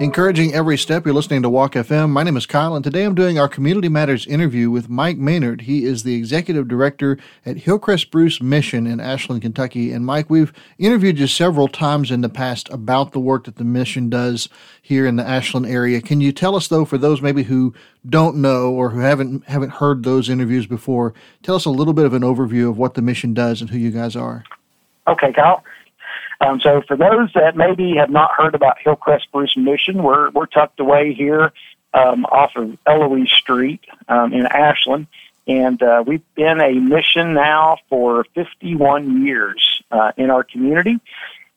Encouraging every step, you're listening to Walk FM. My name is Kyle, and today I'm doing our Community Matters interview with Mike Maynard. He is the executive director at Hillcrest Bruce Mission in Ashland, Kentucky. And Mike, we've interviewed you several times in the past about the work that the mission does here in the Ashland area. Can you tell us, though, for those maybe who don't know or who haven't haven't heard those interviews before, tell us a little bit of an overview of what the mission does and who you guys are? Okay, Kyle. Um, so for those that maybe have not heard about Hillcrest Bruce Mission, we're we're tucked away here um, off of Eloise Street um, in Ashland, and uh, we've been a mission now for 51 years uh, in our community.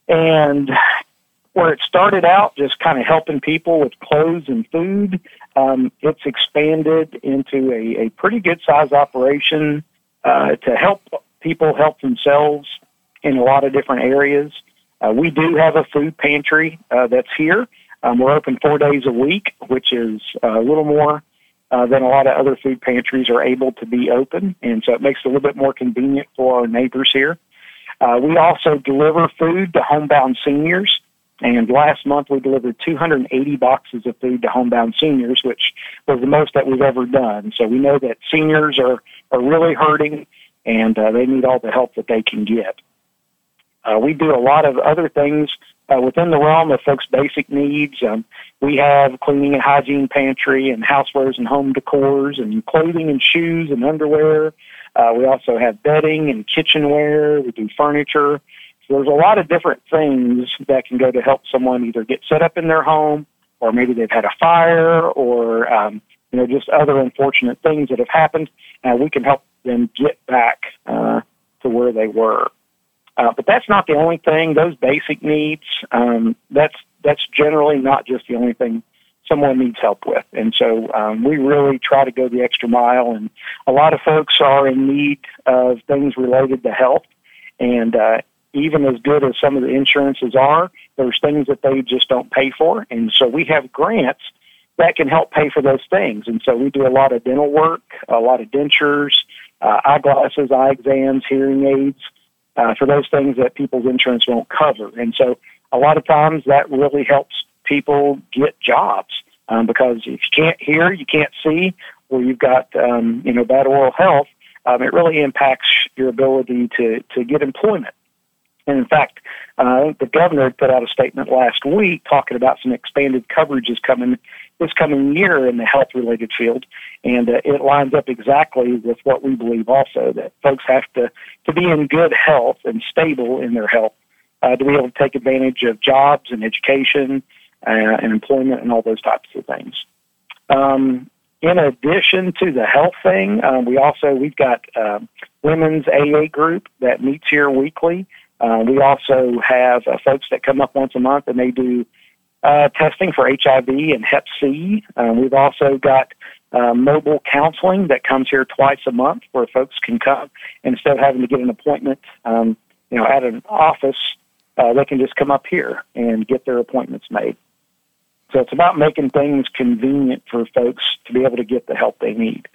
And where it started out, just kind of helping people with clothes and food, um, it's expanded into a, a pretty good size operation uh, to help people help themselves in a lot of different areas. Uh, we do have a food pantry uh, that's here. Um, we're open four days a week, which is uh, a little more uh, than a lot of other food pantries are able to be open, and so it makes it a little bit more convenient for our neighbors here. Uh, we also deliver food to homebound seniors, and last month we delivered 280 boxes of food to homebound seniors, which was the most that we've ever done. So we know that seniors are, are really hurting, and uh, they need all the help that they can get. Uh, we do a lot of other things uh, within the realm of folks' basic needs. Um, we have cleaning and hygiene pantry and housewares and home decors and clothing and shoes and underwear. Uh, we also have bedding and kitchenware. We do furniture. So there's a lot of different things that can go to help someone either get set up in their home or maybe they've had a fire or um, you know just other unfortunate things that have happened. And we can help them get back uh, to where they were. Uh, but that's not the only thing. Those basic needs, um, that's that's generally not just the only thing someone needs help with. And so um, we really try to go the extra mile. And a lot of folks are in need of things related to health. And uh, even as good as some of the insurances are, there's things that they just don't pay for. And so we have grants that can help pay for those things. And so we do a lot of dental work, a lot of dentures, uh, eyeglasses, eye exams, hearing aids uh, for those things that people's insurance won't cover. And so a lot of times that really helps people get jobs um, because if you can't hear, you can't see, or you've got um, you know bad oral health, um, it really impacts your ability to to get employment. And in fact, uh, the governor put out a statement last week talking about some expanded coverages coming this coming year in the health related field. And uh, it lines up exactly with what we believe also that folks have to, to be in good health and stable in their health uh, to be able to take advantage of jobs and education uh, and employment and all those types of things. Um, in addition to the health thing, uh, we also we've got uh, women's AA group that meets here weekly. Uh, we also have uh, folks that come up once a month and they do uh, testing for HIV and Hep C. Um, we've also got uh, mobile counseling that comes here twice a month, where folks can come instead of having to get an appointment, um, you know, at an office. Uh, they can just come up here and get their appointments made. So it's about making things convenient for folks to be able to get the help they need.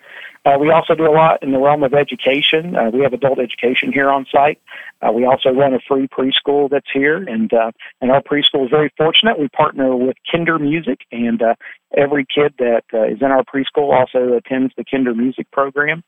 Uh, we also do a lot in the realm of education. Uh, we have adult education here on site. Uh, we also run a free preschool that's here, and uh, and our preschool is very fortunate. We partner with Kindermusik, and uh, every kid that uh, is in our preschool also attends the Kindermusik program.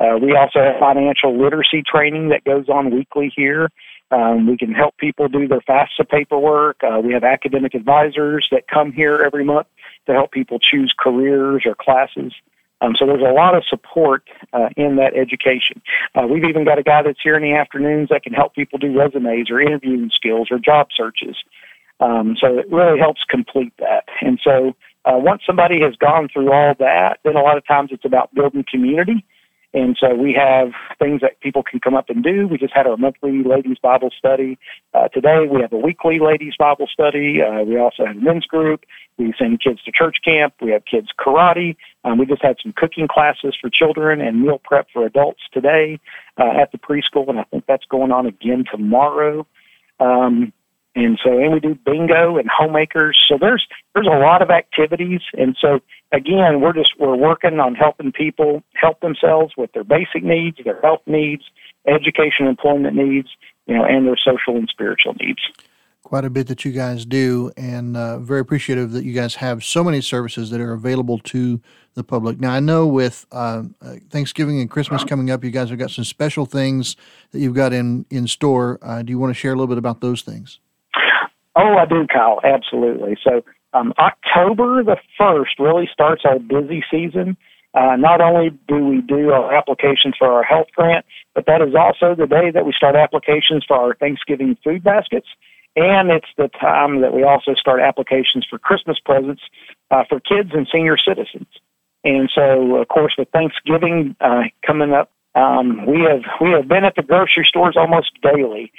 We also have financial literacy training that goes on weekly here. Um, we can help people do their FAFSA paperwork. We have academic advisors that come here every month to help people choose careers or classes. Um, so there's a lot of support uh, in that education. Uh, we've even got a guy that's here in the afternoons that can help people do resumes or interviewing skills or job searches. Um, so it really helps complete that. And so uh, once somebody has gone through all that, then a lot of times it's about building community and so we have things that people can come up and do. We just had our monthly ladies Bible study. Uh, today we have a weekly ladies Bible study. Uh, we also have a men's group. We send kids to church camp. We have kids karate. Um, we just had some cooking classes for children and meal prep for adults today uh, at the preschool, and I think that's going on again tomorrow. Um, and so and we do bingo and homemakers. So there's there's a lot of activities. And so again we're just we're working on helping people help themselves with their basic needs their health needs education employment needs you know and their social and spiritual needs quite a bit that you guys do, and uh, very appreciative that you guys have so many services that are available to the public. Now, I know with uh, uh Thanksgiving and Christmas coming up, you guys have got some special things that you've got in in store. Uh, do you want to share a little bit about those things? Oh, I do, Kyle. Absolutely. So, um, October the first really starts our busy season. Uh, not only do we do our applications for our health grant, but that is also the day that we start applications for our Thanksgiving food baskets. And it's the time that we also start applications for Christmas presents uh, for kids and senior citizens. And so, of course, with Thanksgiving uh, coming up, um, we have we have been at the grocery stores almost daily,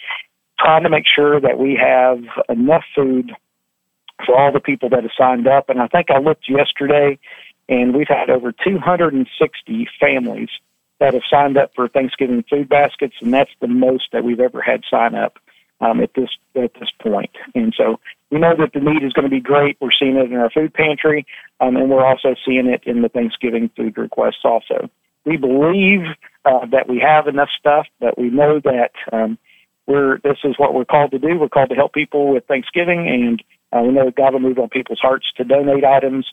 trying to make sure that we have enough food for all the people that have signed up. And I think I looked yesterday, and we've had over 260 families that have signed up for Thanksgiving food baskets, and that's the most that we've ever had sign up um, at this at this point. And so we know that the need is going to be great. We're seeing it in our food pantry, um, and we're also seeing it in the Thanksgiving food requests. Also, we believe uh, that we have enough stuff, but we know that um, we're this is what we're called to do. We're called to help people with Thanksgiving, and uh, we know God will move on people's hearts to donate items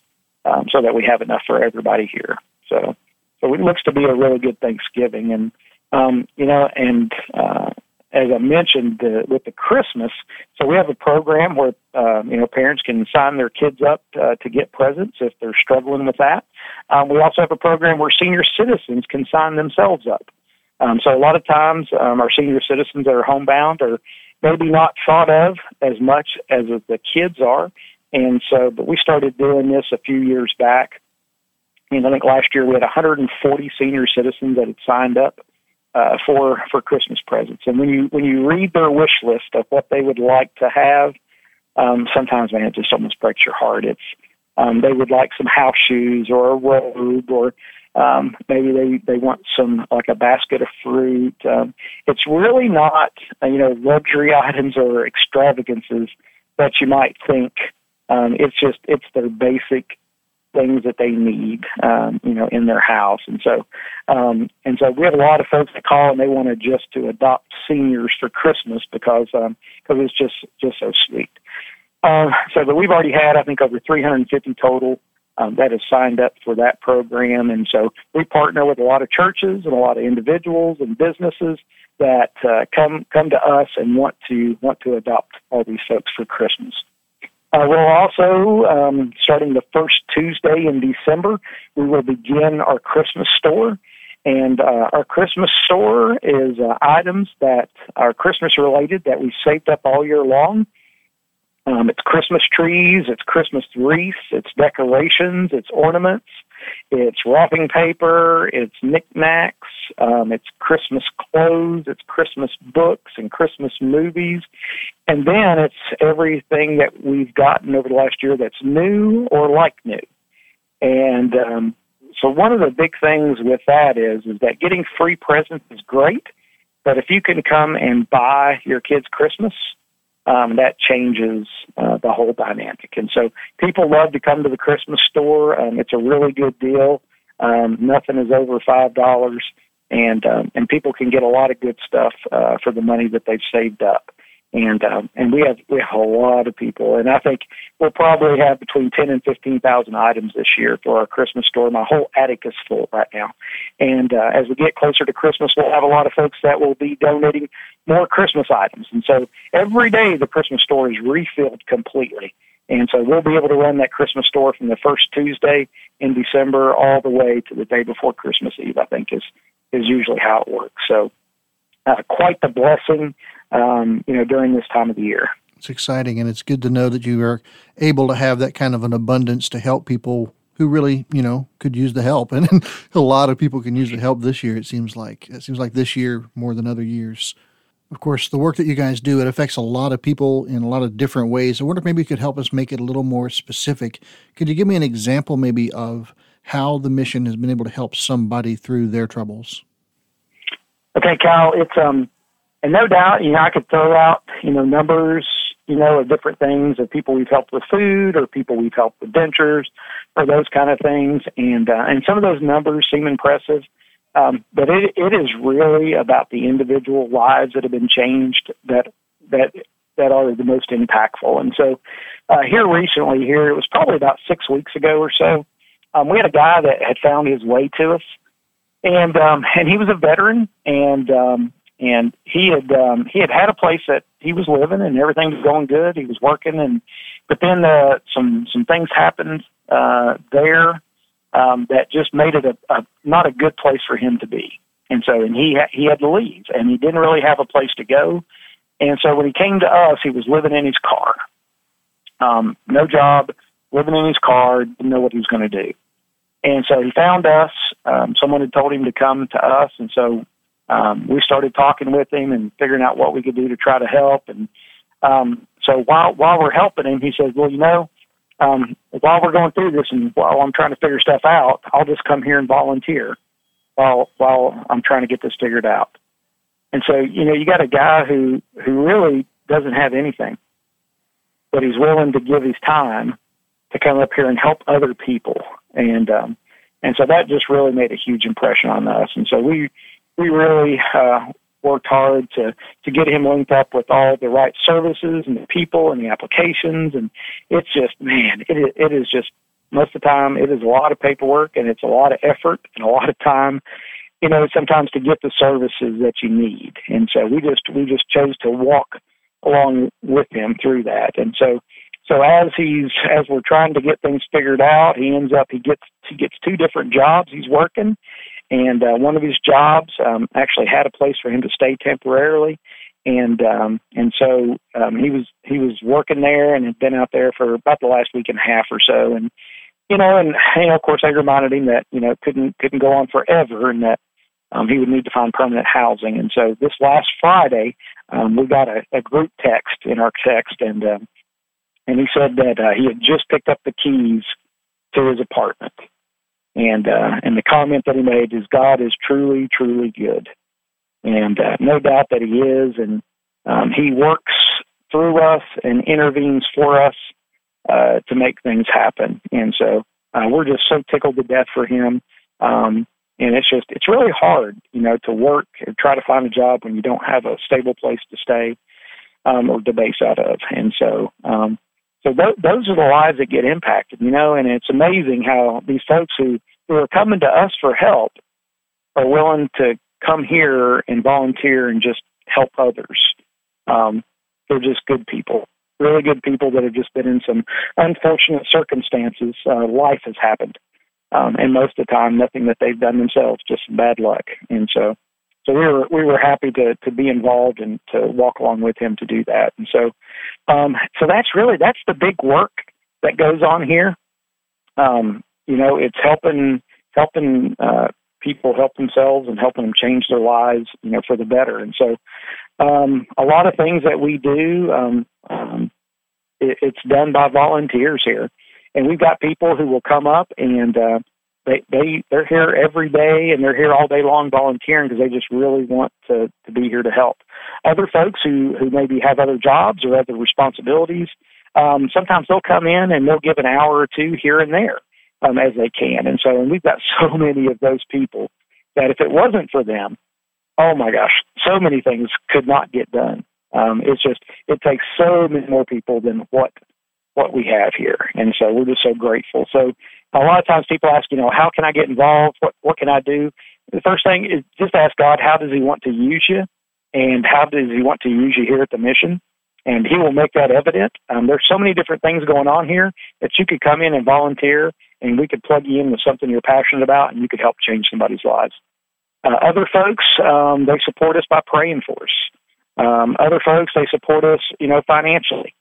um, so that we have enough for everybody here. So, so it looks to be a really good Thanksgiving, and um, you know, and uh, as I mentioned uh, with the Christmas, so we have a program where uh, you know parents can sign their kids up uh, to get presents if they're struggling with that. Um, we also have a program where senior citizens can sign themselves up. Um, so a lot of times, um, our senior citizens that are homebound are maybe not thought of as much as the kids are, and so but we started doing this a few years back. And I think last year we had 140 senior citizens that had signed up uh, for for Christmas presents. And when you when you read their wish list of what they would like to have, um, sometimes man, it just almost breaks your heart. It's um, they would like some house shoes or a robe or um, maybe they they want some like a basket of fruit. Um, it's really not uh, you know luxury items or extravagances that you might think. Um, it's just it's their basic things that they need, um, you know, in their house. And so, um, and so we have a lot of folks that call and they want to just to adopt seniors for Christmas because, um, cause it's just, just so sweet. Um, so but we've already had, I think over 350 total, um, that have signed up for that program. And so we partner with a lot of churches and a lot of individuals and businesses that, uh, come, come to us and want to, want to adopt all these folks for Christmas. Uh, we'll also, um, starting the first Tuesday in December, we will begin our Christmas store. And uh, our Christmas store is uh, items that are Christmas related that we saved up all year long. Um, it's Christmas trees, it's Christmas wreaths, it's decorations, it's ornaments, it's wrapping paper, it's knickknacks, um, it's Christmas clothes, it's Christmas books and Christmas movies, and then it's everything that we've gotten over the last year that's new or like new. And um, so one of the big things with that is is that getting free presents is great, but if you can come and buy your kids Christmas, um, that changes uh, the whole dynamic. And so people love to come to the Christmas store. Um, it's a really good deal. Um, nothing is over five dollars, and um, and people can get a lot of good stuff uh, for the money that they've saved up and um, and we have we have a lot of people, and I think we'll probably have between ten and fifteen thousand items this year for our Christmas store. My whole attic is full right now, and uh, as we get closer to Christmas, we'll have a lot of folks that will be donating more Christmas items, and so every day the Christmas store is refilled completely. And so we'll be able to run that Christmas store from the first Tuesday in December all the way to the day before Christmas Eve. I think is is usually how it works. So uh, quite the blessing um, you know, during this time of the year. It's exciting, and it's good to know that you are able to have that kind of an abundance to help people who really, you know, could use the help. And a lot of people can use the help this year. It seems like it seems like this year more than other years. Of course, the work that you guys do it affects a lot of people in a lot of different ways. I wonder if maybe you could help us make it a little more specific. Could you give me an example, maybe, of how the mission has been able to help somebody through their troubles? Okay, Kyle. It's um and no doubt, you know, I could throw out, you know, numbers, you know, of different things of people we've helped with food or people we've helped with dentures or those kind of things. And, uh, and some of those numbers seem impressive. Um, but it, it is really about the individual lives that have been changed that, that, that are the most impactful. And so uh, here recently, here it was probably about six weeks ago or so, um, we had a guy that had found his way to us, and um, and he was a veteran, and um, and he had um, he had had a place that he was living, and everything was going good. He was working, and but then uh, some some things happened uh, there um, that just made it a, a not a good place for him to be. And so, and he ha- he had to leave, and he didn't really have a place to go. And so, when he came to us, he was living in his car, um, no job, living in his car, didn't know what he was going to do. And so he found us. Um, someone had told him to come to us, and so um, we started talking with him and figuring out what we could do to try to help. And um, so while while we're helping him, he says, "Well, you know, um, while we're going through this and while I'm trying to figure stuff out, I'll just come here and volunteer while while I'm trying to get this figured out." And so, you know, you got a guy who who really doesn't have anything, but he's willing to give his time to come up here and help other people and um, and so that just really made a huge impression on us. And so we we really uh, worked hard to to get him linked up with all the right services and the people and the applications. And it's just man, it it is just most of the time it is a lot of paperwork and it's a lot of effort and a lot of time. You know, sometimes to get the services that you need. And so we just we just chose to walk along with him through that. And so so as he's as we're trying to get things figured out, he ends up he gets he gets two different jobs he's working, and uh, one of his jobs um, actually had a place for him to stay temporarily, and um, and so um, he was he was working there and had been out there for about the last week and a half or so, and you know, and you know, of course, I reminded him that you know couldn't couldn't go on forever, and that um, he would need to find permanent housing. And so this last Friday, um, we got a, a group text in our text, and um, and he said that uh, he had just picked up the keys to his apartment. And uh, and the comment that he made is, "God is truly, truly good," and uh, no doubt that He is, and um, He works through us and intervenes for us uh, to make things happen. And so uh, we're just so tickled to death for Him. Um, and it's just it's really hard, you know, to work and try to find a job when you don't have a stable place to stay um, or to base out of. And so um, so th- those are the lives that get impacted, you know, and it's amazing how these folks who, who are coming to us for help are willing to come here and volunteer and just help others. Um, they're just good people, really good people that have just been in some unfortunate circumstances. Uh, life has happened. Um, and most of the time, nothing that they've done themselves, just bad luck. And so so we were we were happy to to be involved and to walk along with him to do that. And so um, so that's really that's the big work that goes on here. Um, you know, it's helping helping uh, people help themselves and helping them change their lives, you know, for the better. And so um, a lot of things that we do, um, um, it, it's done by volunteers here. And we've got people who will come up and uh, they they they're here every day and they're here all day long volunteering because they just really want to to be here to help. Other folks who who maybe have other jobs or other responsibilities um sometimes they'll come in and they'll give an hour or two here and there um as they can. And so and we've got so many of those people that if it wasn't for them oh my gosh so many things could not get done. Um it's just it takes so many more people than what what we have here and so we're just so grateful so a lot of times people ask, you know, how can I get involved? What what can I do? The first thing is just ask God, how does He want to use you, and how does He want to use you here at the mission? And He will make that evident. Um, there's so many different things going on here that you could come in and volunteer, and we could plug you in with something you're passionate about, and you could help change somebody's lives. Uh, other folks, um, they support us by praying for us. Um, other folks, they support us, you know, financially.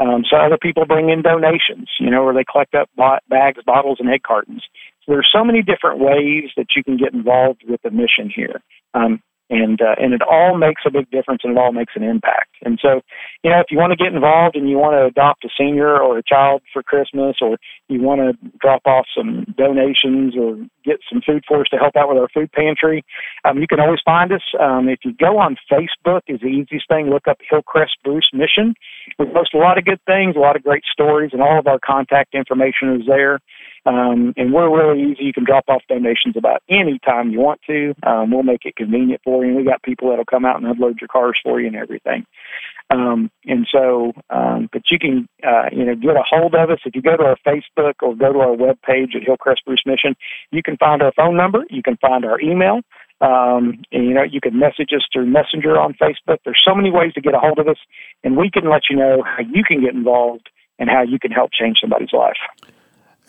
Um, so other people bring in donations, you know, or they collect up bags, bottles, and egg cartons. So there's so many different ways that you can get involved with the mission here. Um, and uh, and it all makes a big difference and it all makes an impact. And so, you know, if you want to get involved and you want to adopt a senior or a child for Christmas, or you want to drop off some donations or get some food for us to help out with our food pantry, um, you can always find us. Um, if you go on Facebook, is the easiest thing. Look up Hillcrest Bruce Mission. We post a lot of good things, a lot of great stories, and all of our contact information is there. Um, and we're really easy. You can drop off donations about any time you want to. Um, we'll make it convenient for you. And we got people that'll come out and unload your cars for you and everything. Um, and so, um, but you can, uh, you know, get a hold of us if you go to our Facebook or go to our webpage at Hillcrest Bruce Mission. You can find our phone number. You can find our email. Um, and, you know, you can message us through Messenger on Facebook. There's so many ways to get a hold of us, and we can let you know how you can get involved and how you can help change somebody's life.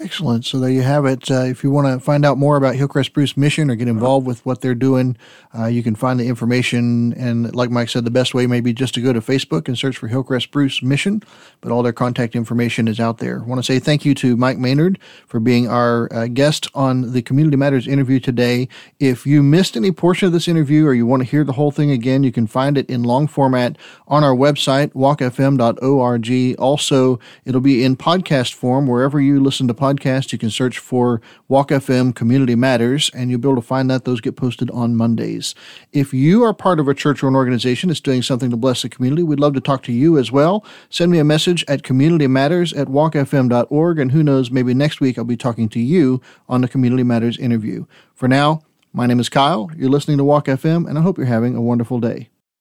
Excellent. So there you have it. Uh, if you want to find out more about Hillcrest Bruce Mission or get involved with what they're doing, uh, you can find the information. And like Mike said, the best way may be just to go to Facebook and search for Hillcrest Bruce Mission, but all their contact information is out there. I want to say thank you to Mike Maynard for being our uh, guest on the Community Matters interview today. If you missed any portion of this interview or you want to hear the whole thing again, you can find it in long format on our website, walkfm.org. Also, it'll be in podcast form wherever you listen to podcasts podcast. You can search for Walk FM Community Matters, and you'll be able to find that. Those get posted on Mondays. If you are part of a church or an organization that's doing something to bless the community, we'd love to talk to you as well. Send me a message at Community Matters at walkfm.org, and who knows, maybe next week I'll be talking to you on the Community Matters interview. For now, my name is Kyle. You're listening to Walk FM, and I hope you're having a wonderful day.